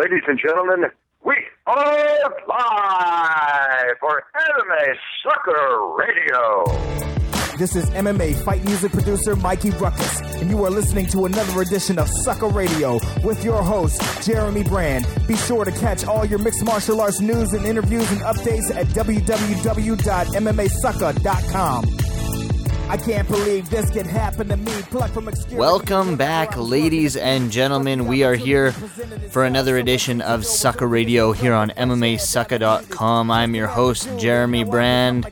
Ladies and gentlemen, we are live for MMA Sucker Radio. This is MMA fight music producer Mikey Ruckus, and you are listening to another edition of Sucker Radio with your host, Jeremy Brand. Be sure to catch all your mixed martial arts news and interviews and updates at www.mmasucker.com. I can't believe this can happen to me. From Welcome back, ladies and gentlemen. We are here for another edition of Sucker Radio here on MMAsucker.com. I'm your host, Jeremy Brand,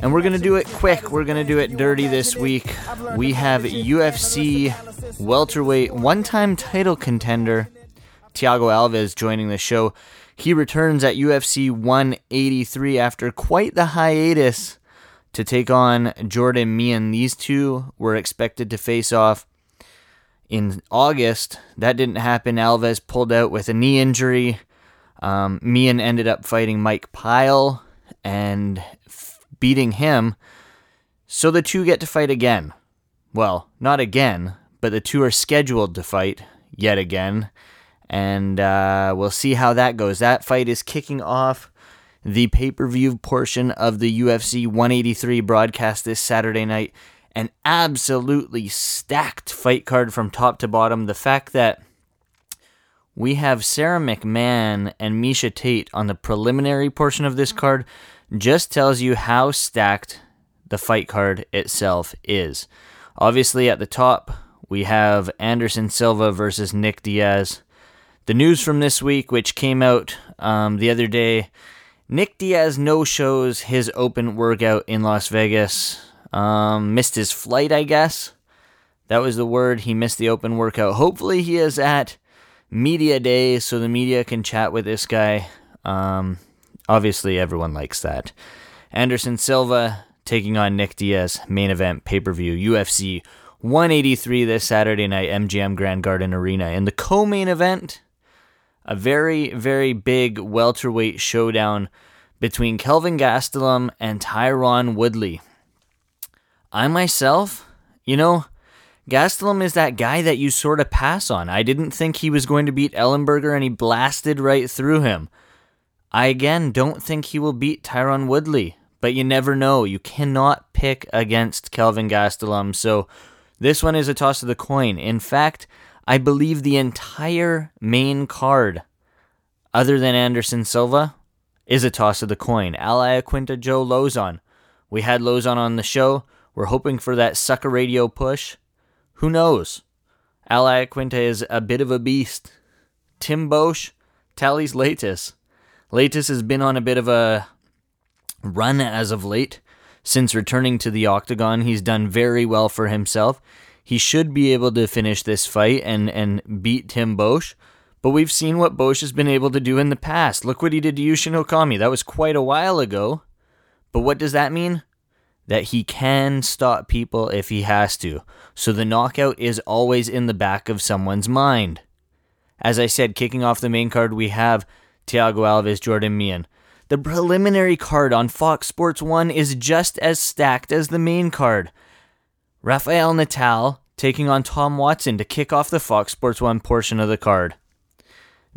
and we're going to do it quick. We're going to do it dirty this week. We have UFC welterweight one time title contender Thiago Alves joining the show. He returns at UFC 183 after quite the hiatus to take on Jordan Mein. These two were expected to face off in August. That didn't happen. Alves pulled out with a knee injury. Um, Mein ended up fighting Mike Pyle and f- beating him. So the two get to fight again. Well, not again, but the two are scheduled to fight yet again. And uh, we'll see how that goes. That fight is kicking off the pay per view portion of the UFC 183 broadcast this Saturday night. An absolutely stacked fight card from top to bottom. The fact that we have Sara McMann and Miesha Tate on the preliminary portion of this card just tells you how stacked the fight card itself is. Obviously, at the top, we have Anderson Silva versus Nick Diaz. The news from this week, which came out um, the other day, Nick Diaz no shows his open workout in Las Vegas. Um, missed his flight, I guess. That was the word. He missed the open workout. Hopefully, he is at media day so the media can chat with this guy. Um, obviously, everyone likes that. Anderson Silva taking on Nick Diaz, main event pay per view, UFC 183 this Saturday night, MGM Grand Garden Arena. In the co main event, a very, very big welterweight showdown between Kelvin Gastelum and Tyron Woodley. I myself, you know, Gastelum is that guy that you sort of pass on. I didn't think he was going to beat Ellenberger and he blasted right through him. I again don't think he will beat Tyron Woodley, but you never know. You cannot pick against Kelvin Gastelum. So this one is a toss of the coin. In fact, I believe the entire main card, other than Anderson Silva, is a toss of the coin. Al Iaquinta, Joe Lauzon. We had Lauzon on the show. We're hoping for that sucker radio push. Who knows? Al Iaquinta is a bit of a beast. Tim Boetsch, Thales Leites. Leites has been on a bit of a run as of late. Since returning to the octagon, he's done very well for himself. He should be able to finish this fight and, and beat Tim Boetsch. But we've seen what Boetsch has been able to do in the past. Look what he did to Yushin Okami. That was quite a while ago. But what does that mean? That he can stop people if he has to. So the knockout is always in the back of someone's mind. As I said, kicking off the main card, we have Thiago Alves, Jordan Mein. The preliminary card on Fox Sports 1 is just as stacked as the main card. Rafael Natal taking on Tom Watson to kick off the Fox Sports 1 portion of the card.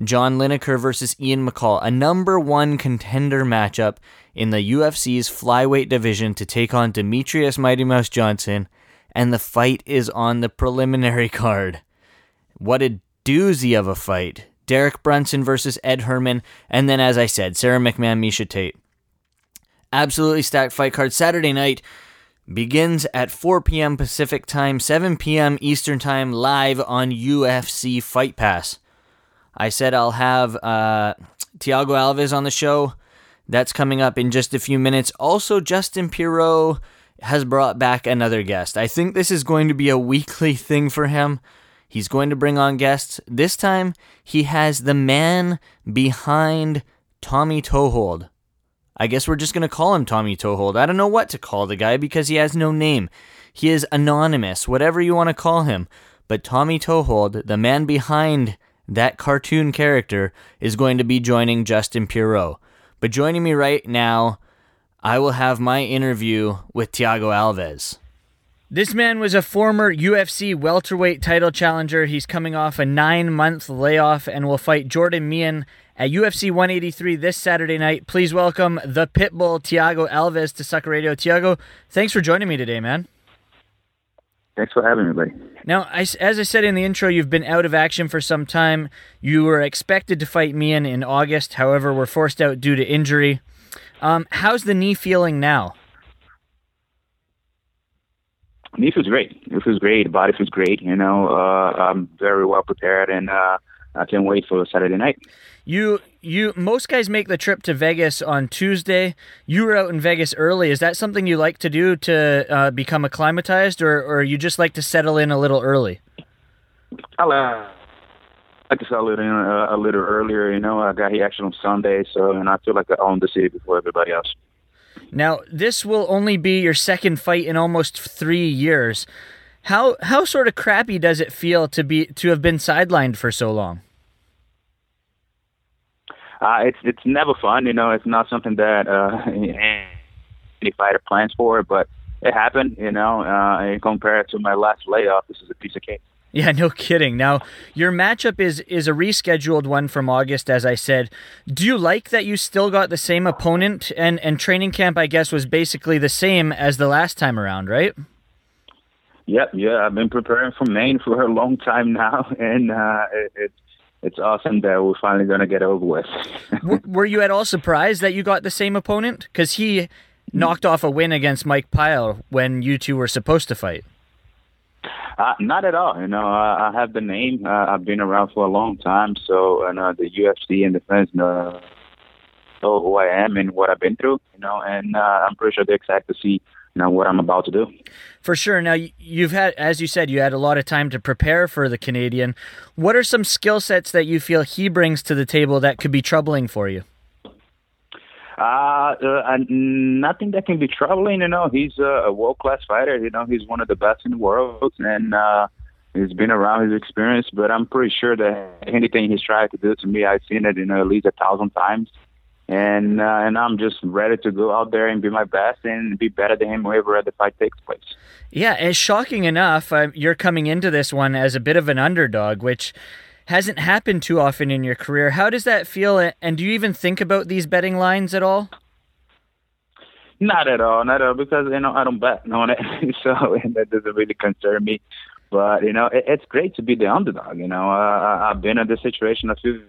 John Lineker versus Ian McCall, a number one contender matchup in the UFC's flyweight division to take on Demetrious Mighty Mouse Johnson, and the fight is on the preliminary card. What a doozy of a fight. Derek Brunson versus Ed Herman, and then, as I said, Sara McMann, Miesha Tate. Absolutely stacked fight card. Saturday night, begins at 4 p.m. Pacific Time, 7 p.m. Eastern Time, live on UFC Fight Pass. I said I'll have uh, Thiago Alves on the show. That's coming up in just a few minutes. Also, Justin Pirro has brought back another guest. I think this is going to be a weekly thing for him. He's going to bring on guests. This time, he has the man behind Tommy Toehold. I guess we're just going to call him Tommy Toehold. I don't know what to call the guy because he has no name. He is anonymous, whatever you want to call him. But Tommy Toehold, the man behind that cartoon character, is going to be joining Justin Pirro. But joining me right now, I will have my interview with Thiago Alves. This man was a former UFC welterweight title challenger. He's coming off a nine month layoff and will fight Jordan Mein at UFC 183 this Saturday night. Please welcome the Pitbull, Thiago Alves, to Sucker Radio. Thiago, thanks for joining me today, man. Thanks for having me, buddy. Now, I, as I said in the intro, you've been out of action for some time. You were expected to fight Mein in August, however, were forced out due to injury. Um, how's the knee feeling now? Knee feels great. It feels great. The body feels great. You know, uh, I'm very well prepared, and uh, I can't wait for Saturday night. You, you, most guys make the trip to Vegas on Tuesday. You were out in Vegas early. Is that something you like to do to uh, become acclimatized, or, or you just like to settle in a little early? I like to settle in uh, a little earlier. You know, I got here actually on Sunday, so and I feel like I own the city before everybody else. Now, this will only be your second fight in almost three years. How how sort of crappy does it feel to be to have been sidelined for so long? Uh, it's it's never fun, you know. It's not something that uh, any fighter plans for, but it happened, you know. Uh, compared to my last layoff, this is a piece of cake. Yeah, no kidding. Now, your matchup is is a rescheduled one from August, as I said. Do you like that you still got the same opponent and and training camp? I guess was basically the same as the last time around, right? Yep, yeah. I've been preparing for Mein for a long time now, and uh, it, it's it's awesome that we're finally going to get over with. Were you at all surprised that you got the same opponent? Because he knocked off a win against Mike Pyle when you two were supposed to fight. Uh, not at all. You know, I, I have the name. Uh, I've been around for a long time, so and uh, the UFC and the fans know, know who I am and what I've been through. You know, and uh, I'm pretty sure they're excited to see you know what I'm about to do. For sure. Now you've had, as you said, you had a lot of time to prepare for the Canadian. What are some skill sets that you feel he brings to the table that could be troubling for you? Uh, uh, nothing that can be troubling. You know, he's a world class fighter. You know, he's one of the best in the world, and uh, he's been around his experience. But I'm pretty sure that anything he's tried to do to me, I've seen it, you know, at least a thousand times. And uh, and I'm just ready to go out there and be my best and be better than him wherever the fight takes place. Yeah, and shocking enough, uh, you're coming into this one as a bit of an underdog, which hasn't happened too often in your career. How does that feel? And do you even think about these betting lines at all? Not at all, not at all, because you know I don't bet on it, so that doesn't really concern me. But you know, it, it's great to be the underdog. You know, uh, I've been in this situation a few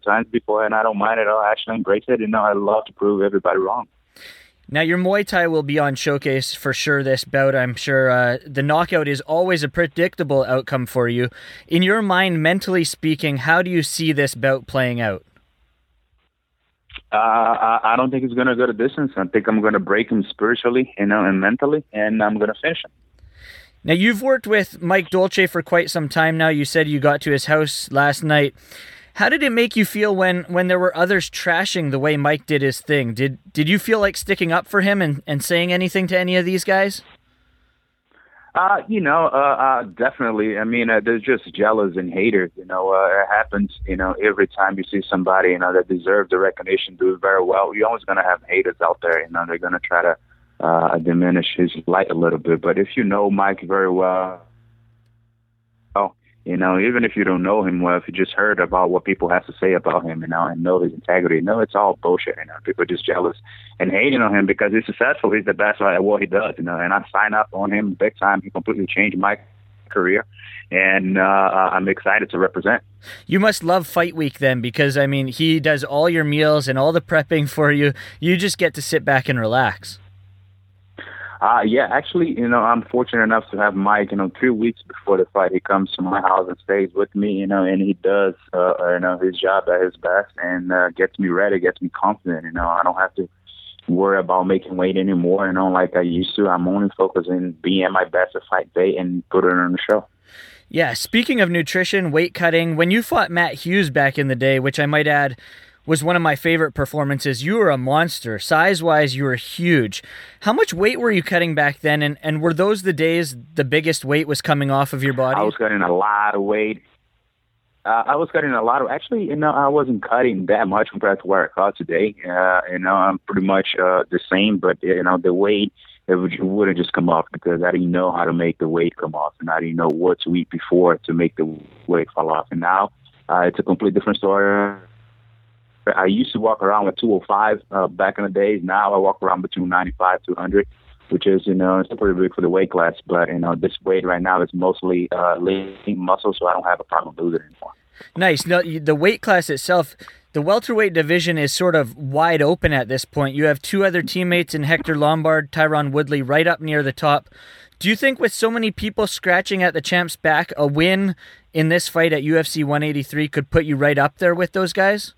times before, and I don't mind at all. I actually embrace it. You know, I love to prove everybody wrong. Now, your Muay Thai will be on showcase for sure this bout. I'm sure uh, the knockout is always a predictable outcome for you. In your mind, mentally speaking, how do you see this bout playing out? Uh, I, I don't think it's going to go to distance. I think I'm going to break him spiritually, you know, and mentally, and I'm going to finish him. Now, you've worked with Mike Dolce for quite some time now. You said you got to his house last night. How did it make you feel when when there were others trashing the way Mike did his thing? Did did you feel like sticking up for him and, and saying anything to any of these guys? Uh, you know, uh, uh, definitely. I mean, uh, they're just jealous and haters. You know, uh, it happens. You know, every time you see somebody, you know, that deserves the recognition, do very well. You're always gonna have haters out there. You know, they're gonna try to uh, diminish his light a little bit. But if you know Mike very well, you know, even if you don't know him well, if you just heard about what people have to say about him, you know, and know his integrity, no, it's all bullshit. You know, people are just jealous and hating on him because he's successful. He's the best at what he does, you know. And I sign up on him big time. He completely changed my career, and uh, I'm excited to represent. You must love Fight Week then, because I mean, he does all your meals and all the prepping for you. You just get to sit back and relax. Uh, yeah, actually, you know, I'm fortunate enough to have Mike. You know, two weeks before the fight, he comes to my house and stays with me. You know, and he does, uh, you know, his job at his best and uh, gets me ready, gets me confident. You know, I don't have to worry about making weight anymore. You know, like I used to. I'm only focusing being at my best at fight day and put it on the show. Yeah, speaking of nutrition, weight cutting, when you fought Matt Hughes back in the day, which I might add was one of my favorite performances. You were a monster. Size wise, you were huge. How much weight were you cutting back then? And, and were those the days the biggest weight was coming off of your body? I was cutting a lot of weight. Uh, I was cutting a lot of. Actually, you know, I wasn't cutting that much compared to where I cut today. Uh, you know, I'm pretty much uh, the same, but you know, the weight it, would, wouldn't just come off because I didn't know how to make the weight come off, and I didn't know what to eat before to make the weight fall off. And now uh, it's a complete different story. I used to walk around with 205 uh, back in the days. Now I walk around between 95 to 100, which is you know it's pretty big for the weight class. But you know this weight right now is mostly uh, lean muscle, so I don't have a problem losing anymore. Nice. No, the weight class itself, the welterweight division is sort of wide open at this point. You have two other teammates in Hector Lombard, Tyron Woodley, right up near the top. Do you think, with so many people scratching at the champ's back, a win in this fight at UFC 183 could put you right up there with those guys?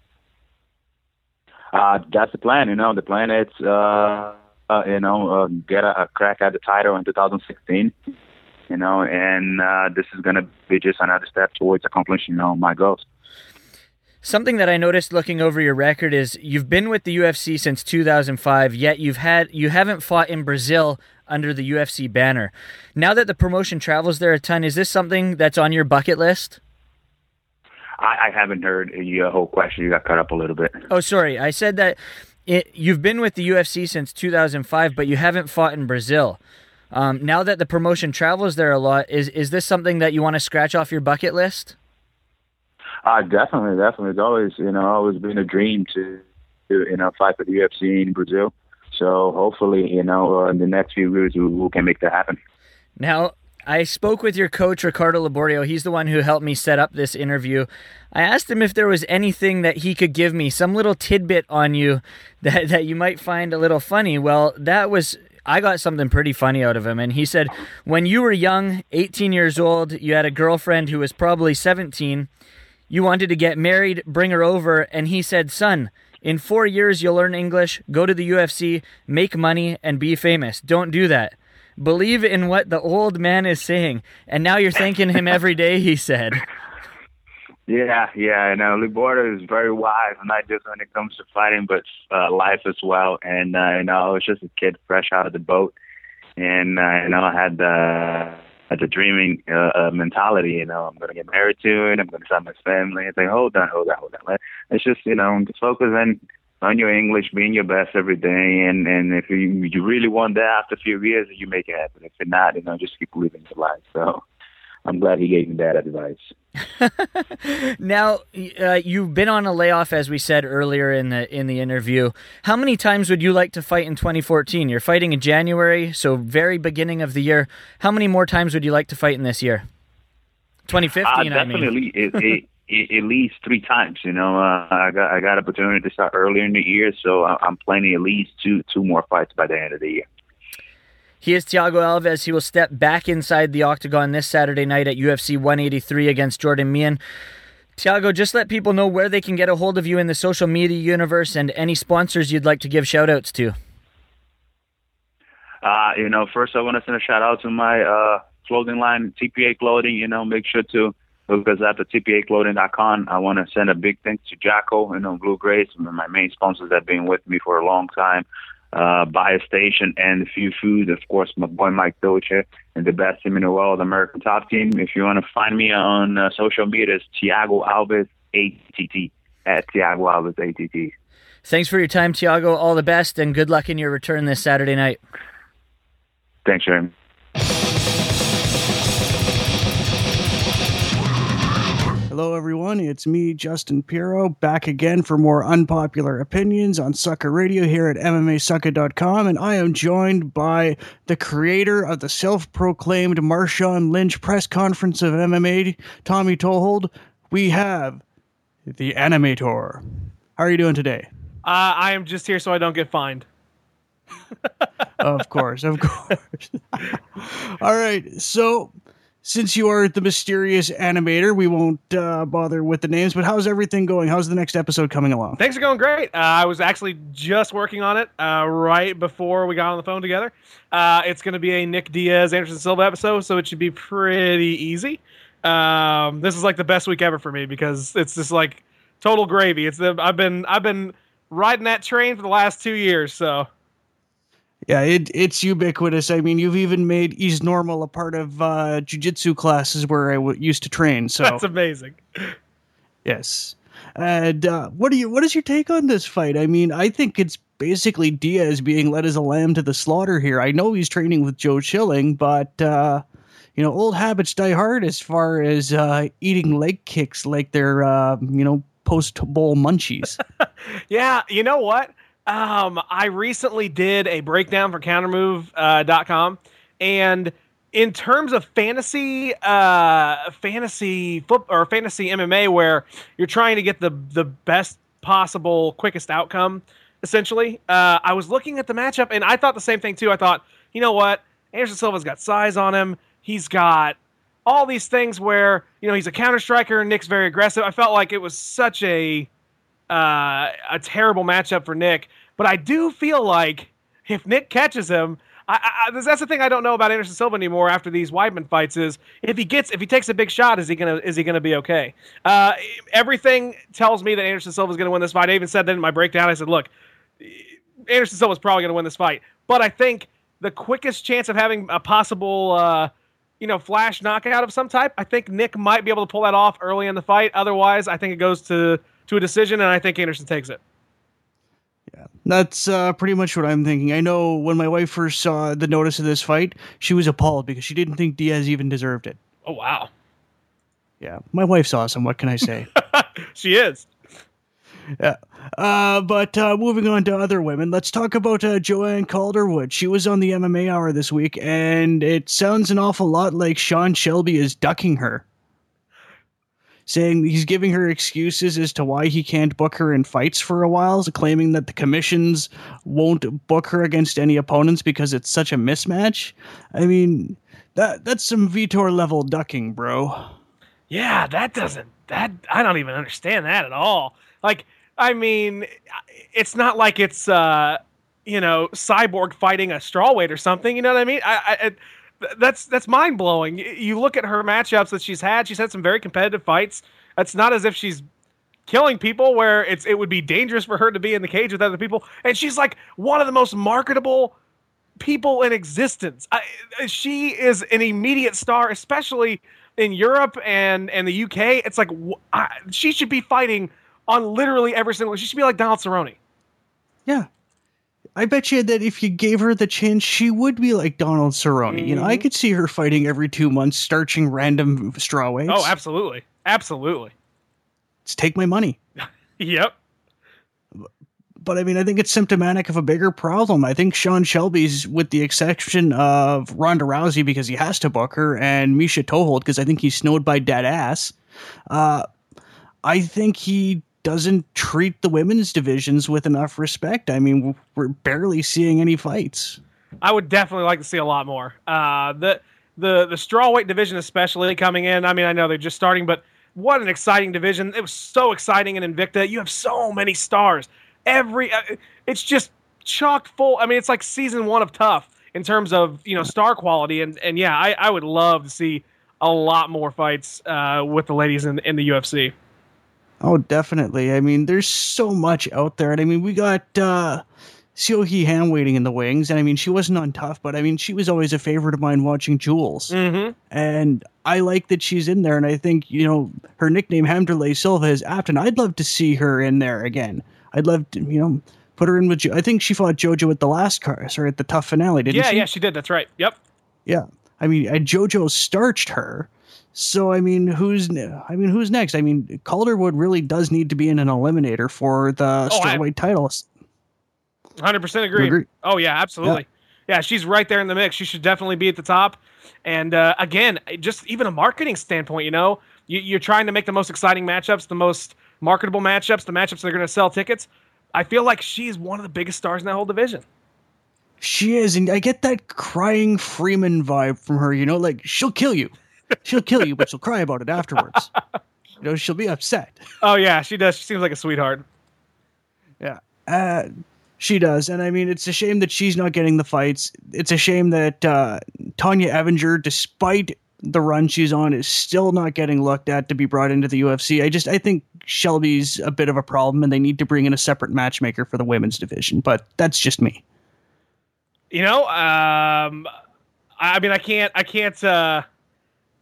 Uh, that's the plan. You know, the plan is, uh, uh, you know, uh, get a, a crack at the title in 2016 you know, and uh, this is going to be just another step towards accomplishing, you know, my goals. Something that I noticed looking over your record is you've been with the UFC since 2005, yet you've had you haven't fought in Brazil under the UFC banner. Now that the promotion travels there a ton, is this something that's on your bucket list? I, I haven't heard your whole question. You got cut up a little bit. Oh, sorry. I said that it, you've been with the UFC since 2005, but you haven't fought in Brazil. Um, now that the promotion travels there a lot, is is this something that you want to scratch off your bucket list? Uh, definitely, definitely. It's always, you know, always been a dream to, to you know, fight for the UFC in Brazil. So hopefully, you know, uh, in the next few years, we, we can make that happen. Now, I spoke with your coach, Ricardo Liborio. He's the one who helped me set up this interview. I asked him if there was anything that he could give me, some little tidbit on you that, that you might find a little funny. Well, that was I got something pretty funny out of him. And he said, When you were young, 18 years old, you had a girlfriend who was probably 17. You wanted to get married, bring her over. And he said, Son, in four years, you'll learn English, go to the UFC, make money, and be famous. Don't do that. Believe in what the old man is saying. And now you're thanking him every day, he said. Yeah, yeah, and uh, Liborio is very wise, not just when it comes to fighting, but uh, life as well. And uh, you know, I was just a kid fresh out of the boat, and uh, you know, I had the had the dreaming uh, uh, mentality. You know, I'm gonna get married to it. I'm gonna start my family. And think, hold on, hold on, hold on. It's just you know, focus on on your English, being your best every day, and and if you you really want that after a few years, you make it happen. If you're not, you know, just keep living your life. So. I'm glad he gave me that advice. now, uh, you've been on a layoff, as we said earlier in the in the interview. How many times would you like to fight in 2014? You're fighting in January, so very beginning of the year. How many more times would you like to fight in this year? 2015, uh, definitely I mean. it, it, at least three times. You know, uh, I got I got opportunity to start earlier in the year, so I'm planning at least two two more fights by the end of the year. He is Thiago Alves. He will step back inside the octagon this Saturday night at UFC 183 against Jordan Mein. Thiago, just let people know where they can get a hold of you in the social media universe and any sponsors you'd like to give shout outs to. Uh, you know, first I want to send a shout out to my uh, clothing line, TPA Clothing. You know, make sure to look us up at tpaclothing.com. I want to send a big thanks to Jaco, and know, Blue Grace, my main sponsors that have been with me for a long time uh, Buy Station, and a few foods. Of course, my boy Mike Dolce and the best team in the world, American Top Team. If you want to find me on uh, social media, it's Thiago Alves ATT at Thiago Alves ATT. Thanks for your time, Thiago. All the best, and good luck in your return this Saturday night. Thanks, Jeremy. Hello, everyone. It's me, Justin Piro, back again for more unpopular opinions on Sucker Radio here at MMASucker.com. And I am joined by the creator of the self proclaimed Marshawn Lynch press conference of MMA, Tommy Toehold. We have the Animator. How are you doing today? Uh, I am just here so I don't get fined. of course, of course. All right. So since you are the mysterious animator, we won't uh, bother with the names. But how's everything going? How's the next episode coming along? Things are going great. Uh, I was actually just working on it uh, right before we got on the phone together. Uh, it's going to be a Nick Diaz Anderson Silva episode, so it should be pretty easy. Um, this is like the best week ever for me because it's just like total gravy. It's the I've been I've been riding that train for the last two years, so yeah, it, it's ubiquitous. I mean, you've even made East Normal a part of uh, jujitsu classes where I w- used to train. So that's amazing. Yes. And uh, what do you? What is your take on this fight? I mean, I think it's basically Diaz being led as a lamb to the slaughter here. I know he's training with Joe Schilling, but uh, you know, old habits die hard as far as uh, eating leg kicks like they're uh, you know post bowl munchies. yeah, you know what? Um, I recently did a breakdown for countermove.com uh, and in terms of fantasy uh fantasy foot or fantasy MMA where you're trying to get the the best possible quickest outcome essentially uh I was looking at the matchup and I thought the same thing too. I thought you know what? Anderson Silva's got size on him. He's got all these things where you know he's a counter striker Nick's very aggressive. I felt like it was such a uh a terrible matchup for Nick but I do feel like if Nick catches him I, I, that's the thing I don't know about Anderson Silva anymore after these Weidman fights is if he gets if he takes a big shot is he gonna is he gonna be okay? Uh, everything tells me that Anderson Silva is gonna win this fight. I even said that in my breakdown. I said, look, Anderson Silva is probably gonna win this fight, but I think the quickest chance of having a possible uh, you know flash knockout of some type, I think Nick might be able to pull that off early in the fight. Otherwise, I think it goes to to a decision, and I think Anderson takes it. That's uh, pretty much what I'm thinking. I know when my wife first saw the notice of this fight, she was appalled because she didn't think Diaz even deserved it. Oh wow. Yeah, my wife's awesome. What can I say? she is. Yeah. Uh, but uh, moving on to other women, let's talk about uh, Joanne Calderwood. She was on the MMA Hour this week, and it sounds an awful lot like Sean Shelby is ducking her saying he's giving her excuses as to why he can't book her in fights for a while, claiming that the commissions won't book her against any opponents because it's such a mismatch. I mean, that that's some Vitor level ducking, bro. Yeah, that doesn't that I don't even understand that at all. Like, I mean, it's not like it's uh, you know, cyborg fighting a strawweight or something. You know what I mean? I, I that's that's mind blowing. You look at her matchups that she's had. She's had some very competitive fights. It's not as if she's killing people where it's it would be dangerous for her to be in the cage with other people. And she's like one of the most marketable people in existence. I, she is an immediate star, especially in Europe and and the UK. It's like I, she should be fighting on literally every single. She should be like Donald Cerrone. Yeah, I bet you that if you gave her the chance, she would be like Donald Cerrone. Mm-hmm. You know, I mm-hmm. could see her fighting every two months, starching random strawweights. Oh, absolutely, absolutely. Let's take my money. yep. But I mean, I think it's symptomatic of a bigger problem. I think Sean Shelby's, with the exception of Ronda Rousey because he has to book her, and Misha Tohold because I think he's snowed by dead ass. Uh, I think he doesn't treat the women's divisions with enough respect. I mean, we're barely seeing any fights. I would definitely like to see a lot more. Uh, the the the strawweight division, especially coming in. I mean, I know they're just starting, but what an exciting division! It was so exciting in Invicta. You have so many stars. Every uh, it's just chock full. I mean, it's like season one of TUF in terms of you know star quality. And and yeah, I, I would love to see a lot more fights uh, with the ladies in in the UFC. Oh, definitely. I mean, there's so much out there. And I mean, we got uh Seo Hee Ham waiting in the wings. And I mean, she wasn't on TUF, but I mean, she was always a favorite of mine watching Jewels. Mm-hmm. And I like that she's in there. And I think, you know, her nickname, Hamderlei Silva, is apt. And I'd love to see her in there again. I'd love to, you know, put her in with, jo- I think she fought JoJo at the last car, or at the TUF finale, didn't yeah, she? Yeah, yeah, she did. That's right. Yep. Yeah. I mean, JoJo starched her so I mean, who's I mean, who's next? I mean, Calderwood really does need to be in an eliminator for the oh, strawweight titles. Hundred percent agree. Oh yeah, absolutely. Yeah. yeah. she's right there in the mix. She should definitely be at the top. And uh, again, just even a marketing standpoint, you know, you, are trying to make the most exciting matchups, the most marketable matchups, the matchups that are going to sell tickets. I feel like she's one of the biggest stars in that whole division. She is, and I get that crying Freeman vibe from her. You know, like she'll kill you she'll kill you, but she'll cry about it afterwards. You know, she'll be upset. Oh yeah, she does. She seems like a sweetheart. Yeah, uh, she does. And I mean, it's a shame that she's not getting the fights. It's a shame that uh, Tonya Evinger, despite the run she's on, is still not getting looked at to be brought into the UFC. I just I think Shelby's a bit of a problem, and they need to bring in a separate matchmaker for the women's division. But that's just me. You know, um, I mean, I can't, I can't. Uh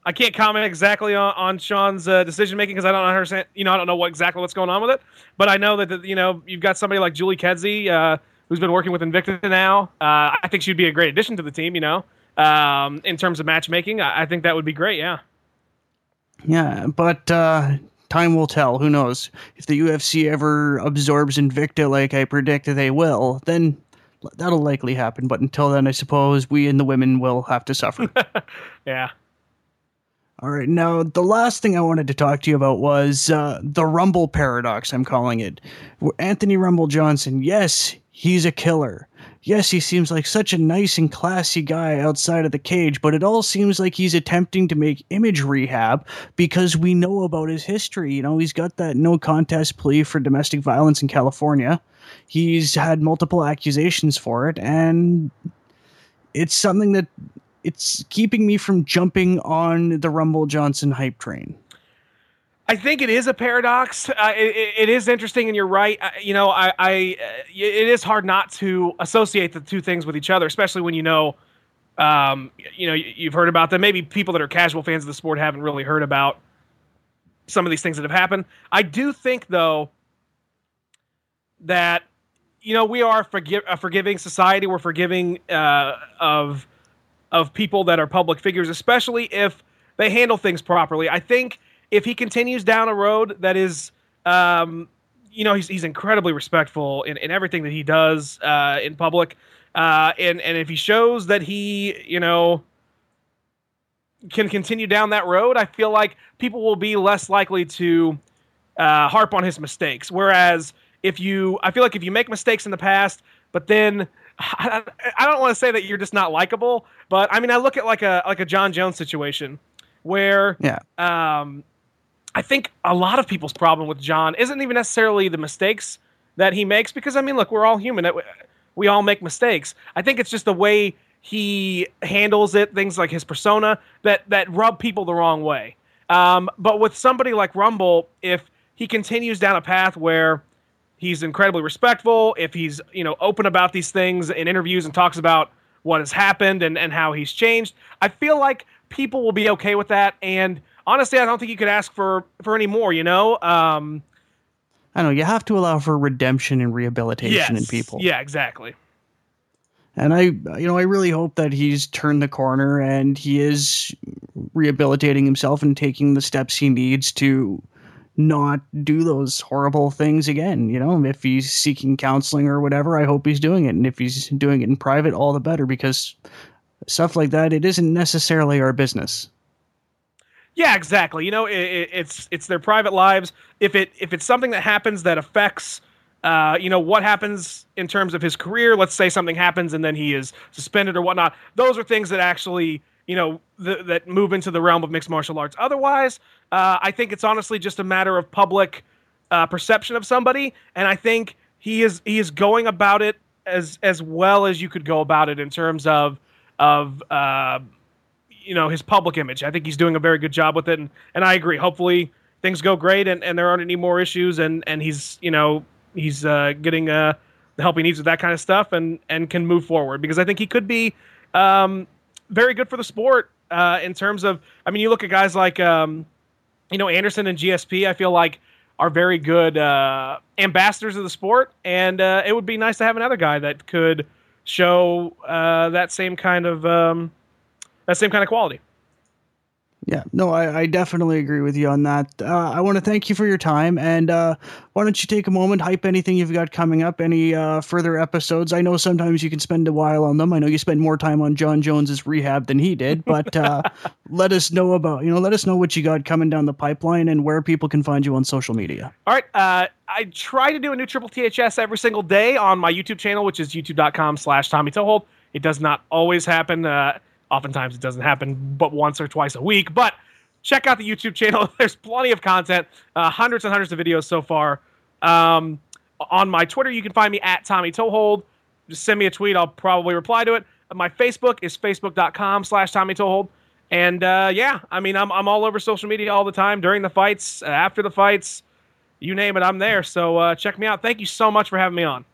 I can't comment exactly on, on Sean's uh, decision making because I don't understand. You know, I don't know what exactly what's going on with it. But I know that the, you know you've got somebody like Julie Kedzie, uh, who's been working with Invicta now. Uh, I think she'd be a great addition to the team. You know, um, in terms of matchmaking, I, I think that would be great. Yeah. Yeah, but uh, time will tell. Who knows? If the UFC ever absorbs Invicta like I predict they will, then that'll likely happen. But until then, I suppose we and the women will have to suffer. yeah. All right. Now, the last thing I wanted to talk to you about was uh, the Rumble paradox, I'm calling it. Anthony Rumble Johnson, yes, he's a killer. Yes, he seems like such a nice and classy guy outside of the cage, but it all seems like he's attempting to make image rehab because we know about his history. You know, he's got that no contest plea for domestic violence in California. He's had multiple accusations for it, and it's something that it's keeping me from jumping on the Rumble Johnson hype train. I think it is a paradox. Uh, it, it is interesting, and you're right. Uh, you know, I, I uh, it is hard not to associate the two things with each other, especially when you know, um, you know, you've heard about them. Maybe people that are casual fans of the sport haven't really heard about some of these things that have happened. I do think, though, that you know we are forgive, a forgiving society. We're forgiving uh, of of people that are public figures, especially if they handle things properly. I think if he continues down a road that is, um, you know, he's, he's incredibly respectful in, in everything that he does uh, in public. Uh, and, and if he shows that he, you know, can continue down that road, I feel like people will be less likely to uh, harp on his mistakes. Whereas if you, I feel like if you make mistakes in the past, but then I, I don't want to say that you're just not likable, but I mean, I look at like a like a Jon Jones situation where yeah. um, I think a lot of people's problem with Jon isn't even necessarily the mistakes that he makes because I mean, look, we're all human. We all make mistakes. I think it's just the way he handles it, things like his persona that that rub people the wrong way. Um, but with somebody like Rumble, if he continues down a path where he's incredibly respectful, if he's you know open about these things in interviews and talks about what has happened and, and how he's changed, I feel like people will be okay with that and honestly, I don't think you could ask for for any more. You know. Um, I know you have to allow for redemption and rehabilitation yes, in people. Yeah, exactly. And I, you know, I really hope that he's turned the corner and he is rehabilitating himself and taking the steps he needs to not do those horrible things again. You know, if he's seeking counseling or whatever, I hope he's doing it. And if he's doing it in private, all the better because stuff like that, it isn't necessarily our business. Yeah, exactly. You know, it, it, it's it's their private lives. If it if it's something that happens that affects, uh, you know, what happens in terms of his career. Let's say something happens and then he is suspended or whatnot. Those are things that actually, you know, th- that move into the realm of mixed martial arts. Otherwise, uh, I think it's honestly just a matter of public uh, perception of somebody, and I think he is he is going about it as as well as you could go about it in terms of of uh, you know his public image. I think he's doing a very good job with it, and, and I agree. Hopefully things go great, and, and there aren't any more issues, and and he's you know he's uh, getting uh, the help he needs with that kind of stuff, and and can move forward because I think he could be um, very good for the sport uh, in terms of. I mean, you look at guys like um, you know Anderson and GSP. I feel like are very good uh, ambassadors of the sport, and uh, it would be nice to have another guy that could show uh, that same kind of um, that same kind of quality. Yeah, no, I, I definitely agree with you on that. Uh, I want to thank you for your time, and uh, why don't you take a moment, hype anything you've got coming up, any uh, further episodes? I know sometimes you can spend a while on them. I know you spend more time on Jon Jones's rehab than he did, but uh, let us know about you know let us know what you got coming down the pipeline and where people can find you on social media. All right, uh, I try to do a new Triple THS every single day on my YouTube channel, which is youtube.com/slash Tommy Toehold. It does not always happen uh, Oftentimes it doesn't happen but once or twice a week. But check out the YouTube channel. There's plenty of content, uh, hundreds and hundreds of videos so far. Um, on my Twitter, you can find me at Tommy Toehold. Just send me a tweet. I'll probably reply to it. My Facebook is facebook.com slash Tommy Toehold. And uh, yeah, I mean, I'm, I'm all over social media all the time during the fights, uh, after the fights, you name it, I'm there. So uh, check me out. Thank you so much for having me on.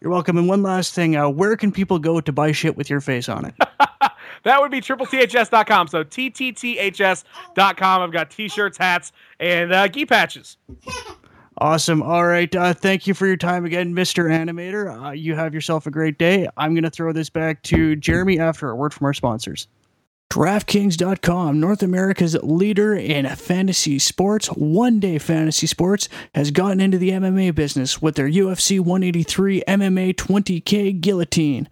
You're welcome. And one last thing, uh, where can people go to buy shit with your face on it? that would be tripleths.com. So TTTHS.com. I've got t shirts, hats, and uh, patches. Awesome. All right. Uh, thank you for your time again, Mr. Animator. Uh, you have yourself a great day. I'm going to throw this back to Jeremy after a word from our sponsors. DraftKings.com, North America's leader in fantasy sports, one day fantasy sports, has gotten into the MMA business with their UFC 183 MMA 20K guillotine.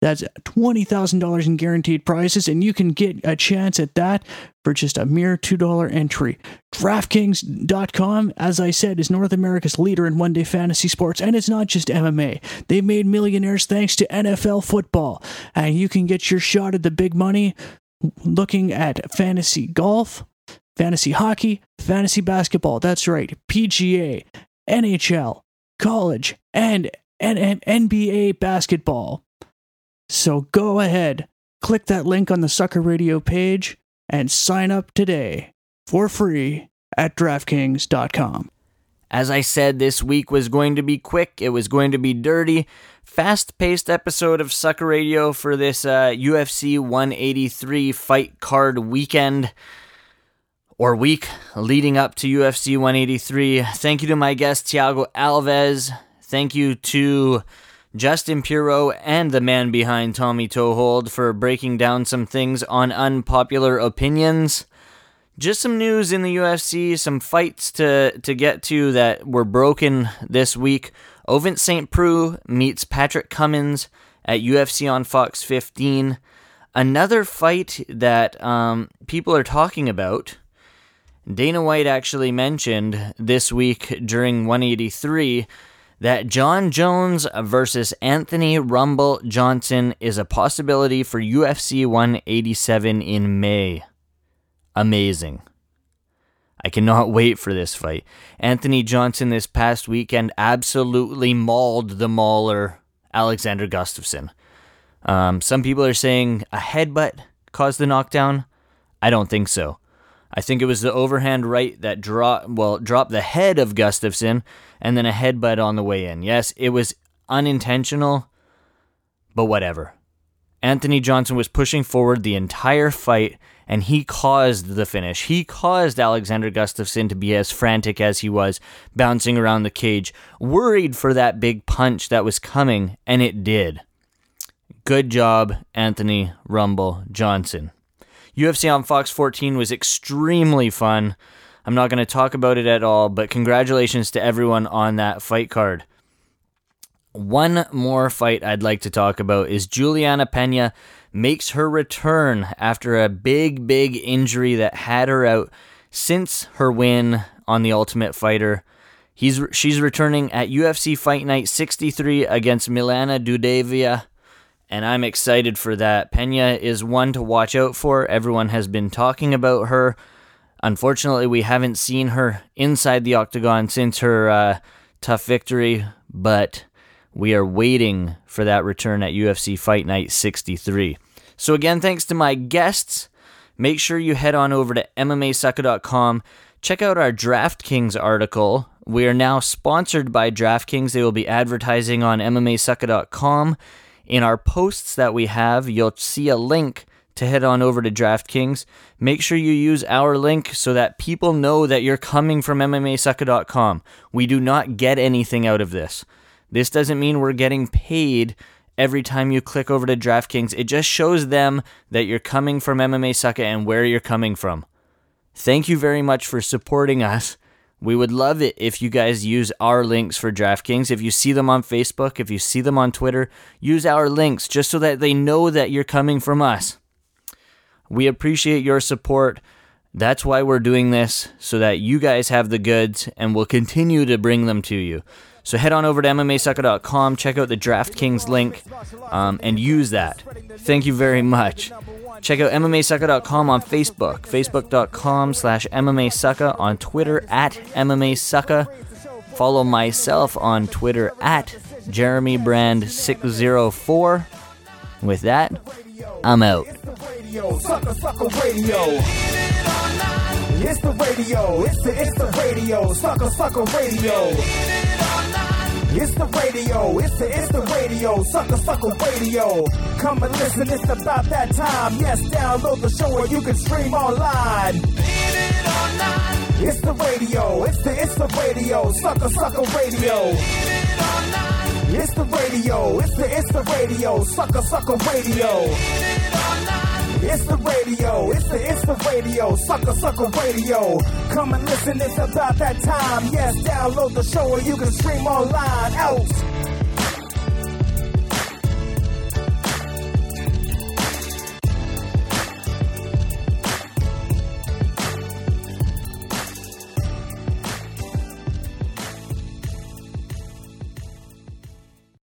That's $20,000 in guaranteed prizes, and you can get a chance at that for just a mere $2 entry. DraftKings.com, as I said, is North America's leader in one day fantasy sports, and it's not just MMA. They've made millionaires thanks to NFL football, and you can get your shot at the big money looking at fantasy golf, fantasy hockey, fantasy basketball. That's right, PGA, NHL, college, and, and, NBA basketball. So go ahead, click that link on the Sucker Radio page, and sign up today for free at DraftKings.com. As I said, this week was going to be quick, it was going to be dirty. Fast paced episode of Sucker Radio for this uh, UFC 183 fight card weekend or week leading up to UFC 183. Thank you to my guest, Thiago Alves. Thank you to Justin Piro and the man behind Tommy Toehold for breaking down some things on unpopular opinions just some news in the UFC, some fights to, to get to that were broken this week. Ovince St. Preux meets Patrick Cummins at UFC on Fox 15. Another fight that um, people are talking about. Dana White actually mentioned this week during 183 that Jon Jones versus Anthony Rumble Johnson is a possibility for UFC 187 in May amazing. I cannot wait for this fight. Anthony Johnson this past weekend absolutely mauled the mauler Alexander Gustafsson. Um, some people are saying a headbutt caused the knockdown. I don't think so. I think it was the overhand right that dropped well dropped the head of Gustafsson and then a headbutt on the way in. Yes, it was unintentional, but whatever. Anthony Johnson was pushing forward the entire fight and he caused the finish. He caused Alexander Gustafsson to be as frantic as he was, bouncing around the cage, worried for that big punch that was coming, and it did. Good job, Anthony Rumble Johnson. UFC on Fox 14 was extremely fun. I'm not going to talk about it at all, but congratulations to everyone on that fight card. One more fight I'd like to talk about is Juliana Pena makes her return after a big, big injury that had her out since her win on The Ultimate Fighter. He's she's returning at UFC Fight Night 63 against Milana Dudaeva, and I'm excited for that. Pena is one to watch out for. Everyone has been talking about her. Unfortunately, we haven't seen her inside the octagon since her uh, tough victory, but we are waiting for that return at UFC Fight Night 63. So, again, thanks to my guests. Make sure you head on over to MMAsucker.com. Check out our DraftKings article. We are now sponsored by DraftKings. They will be advertising on MMAsucker.com. In our posts that we have, you'll see a link to head on over to DraftKings. Make sure you use our link so that people know that you're coming from MMAsucker.com. We do not get anything out of this. This doesn't mean we're getting paid every time you click over to DraftKings. It just shows them that you're coming from MMA Sucker and where you're coming from. Thank you very much for supporting us. We would love it if you guys use our links for DraftKings. If you see them on Facebook, if you see them on Twitter, use our links just so that they know that you're coming from us. We appreciate your support. That's why we're doing this, so that you guys have the goods and we'll continue to bring them to you. So head on over to MMAsucker.com, check out the DraftKings link, um, and use that. Thank you very much. Check out MMAsucker.com on Facebook, Facebook.com slash MMAsucker, on Twitter at MMAsucker. Follow myself on Twitter at Jeremy Brand 604 With that, I'm out. It's the radio, it's the, it's the radio, sucker, sucker radio. It's the radio, it's the, it's the radio, sucker, sucker radio. Come and listen, it's about that time. Yes, download the show or you can stream online. It's the radio, it's the it's the radio, sucker sucker radio. It's the radio, it's the it's the radio, sucker sucker radio. It's the radio, it's the it's the radio, sucker sucker radio. Come and listen, it's about that time. Yes, download the show or you can stream online. Out.